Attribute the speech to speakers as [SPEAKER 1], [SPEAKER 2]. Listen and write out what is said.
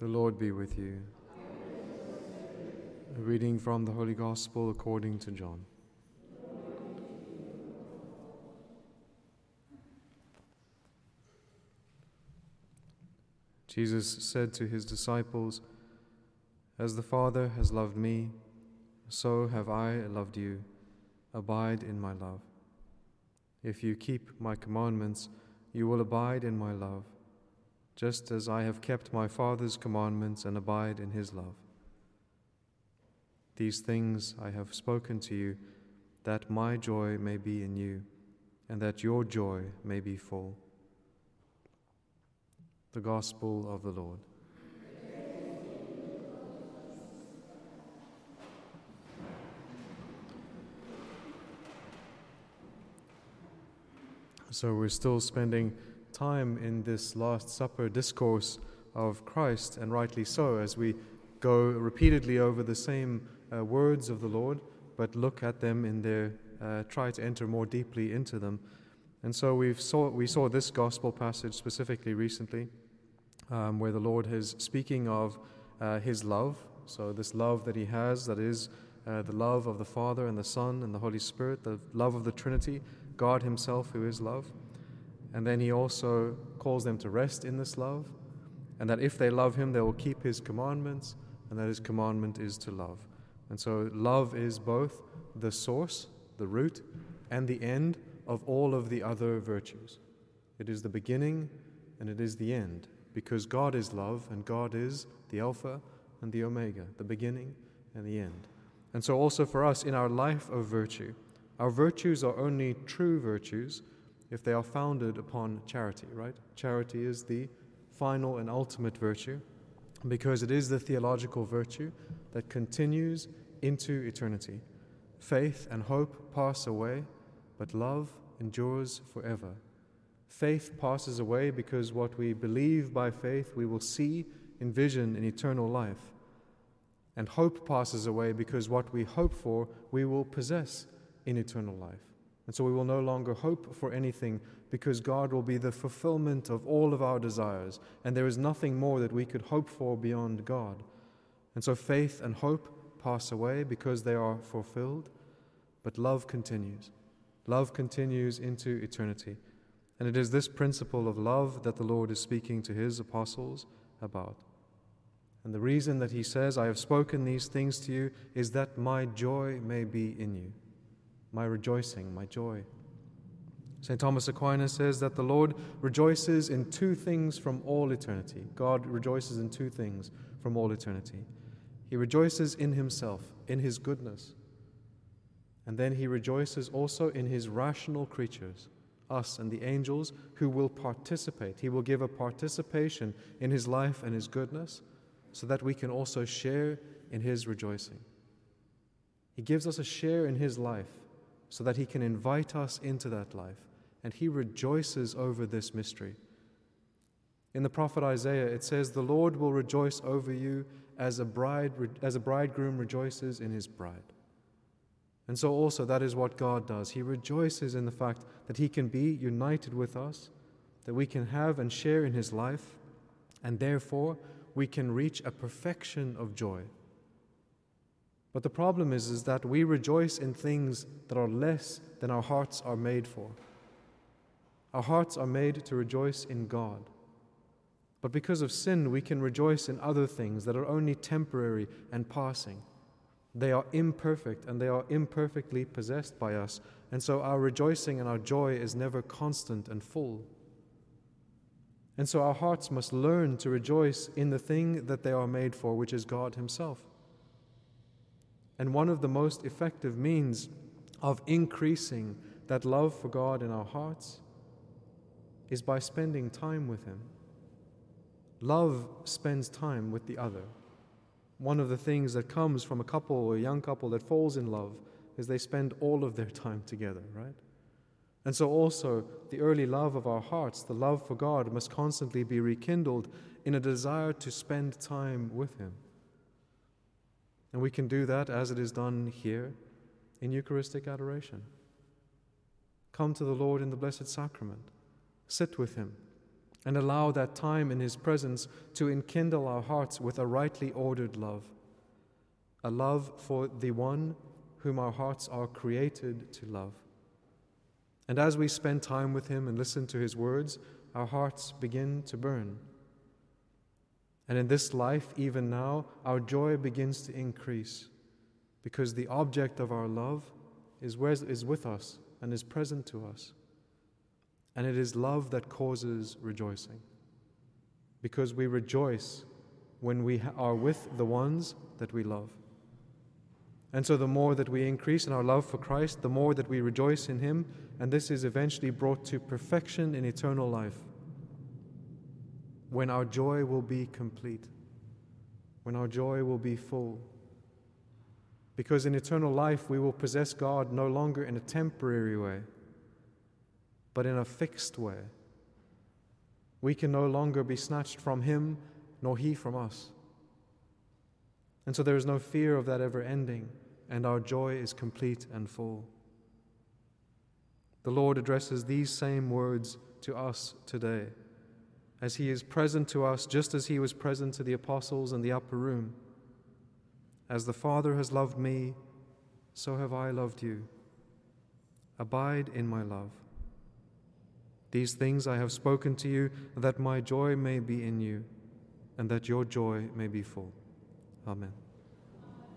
[SPEAKER 1] The Lord be with you. A reading from the Holy Gospel according to John. Jesus said to his disciples, As the Father has loved me, so have I loved you. Abide in my love. If you keep my commandments, you will abide in my love, just as I have kept my Father's commandments and abide in his love. These things I have spoken to you, that my joy may be in you, and that your joy may be full. The Gospel of the Lord. So, we're still spending time in this Last Supper discourse of Christ, and rightly so, as we go repeatedly over the same uh, words of the Lord, but look at them in their, uh, try to enter more deeply into them. And so we've saw, we saw this gospel passage specifically recently, um, where the Lord is speaking of uh, his love. So, this love that he has, that is uh, the love of the Father and the Son and the Holy Spirit, the love of the Trinity, God Himself, who is love. And then He also calls them to rest in this love, and that if they love Him, they will keep His commandments, and that His commandment is to love. And so, love is both the source, the root, and the end of all of the other virtues. It is the beginning and it is the end, because God is love, and God is the Alpha and the Omega, the beginning and the end. And so, also for us in our life of virtue, our virtues are only true virtues if they are founded upon charity, right? Charity is the final and ultimate virtue because it is the theological virtue that continues into eternity. Faith and hope pass away, but love endures forever. Faith passes away because what we believe by faith we will see in vision in eternal life. And hope passes away because what we hope for we will possess in eternal life. And so we will no longer hope for anything because God will be the fulfillment of all of our desires, and there is nothing more that we could hope for beyond God. And so faith and hope pass away because they are fulfilled, but love continues. Love continues into eternity. And it is this principle of love that the Lord is speaking to his apostles about. And the reason that he says, I have spoken these things to you, is that my joy may be in you my rejoicing, my joy. St. Thomas Aquinas says that the Lord rejoices in two things from all eternity. God rejoices in two things from all eternity. He rejoices in himself, in his goodness. And then he rejoices also in his rational creatures, us and the angels, who will participate. He will give a participation in his life and his goodness so that we can also share in his rejoicing. He gives us a share in his life so that he can invite us into that life. And he rejoices over this mystery. In the prophet Isaiah, it says, The Lord will rejoice over you as a, bride, as a bridegroom rejoices in his bride. And so, also, that is what God does. He rejoices in the fact that He can be united with us, that we can have and share in His life, and therefore we can reach a perfection of joy. But the problem is, is that we rejoice in things that are less than our hearts are made for. Our hearts are made to rejoice in God. But because of sin, we can rejoice in other things that are only temporary and passing. They are imperfect and they are imperfectly possessed by us, and so our rejoicing and our joy is never constant and full. And so our hearts must learn to rejoice in the thing that they are made for, which is God Himself. And one of the most effective means of increasing that love for God in our hearts is by spending time with Him. Love spends time with the other. One of the things that comes from a couple or a young couple that falls in love is they spend all of their time together, right? And so, also, the early love of our hearts, the love for God, must constantly be rekindled in a desire to spend time with Him. And we can do that as it is done here in Eucharistic adoration. Come to the Lord in the Blessed Sacrament, sit with Him, and allow that time in His presence to enkindle our hearts with a rightly ordered love, a love for the one whom our hearts are created to love. And as we spend time with Him and listen to His words, our hearts begin to burn. And in this life, even now, our joy begins to increase because the object of our love is, with us and is present to us. And it is love that causes rejoicing. Because we rejoice when we are with the ones that we love. And so, the more that we increase in our love for Christ, the more that we rejoice in Him, and this is eventually brought to perfection in eternal life. When our joy will be complete, when our joy will be full. Because in eternal life, we will possess God no longer in a temporary way but in a fixed way. We can no longer be snatched from Him, nor He from us. And so there is no fear of that ever ending, and our joy is complete and full. The Lord addresses these same words to us today, as He is present to us just as He was present to the apostles in the upper room. As the Father has loved me, so have I loved you. Abide in my love. These things I have spoken to you, that my joy may be in you, and that your joy may be full. Amen.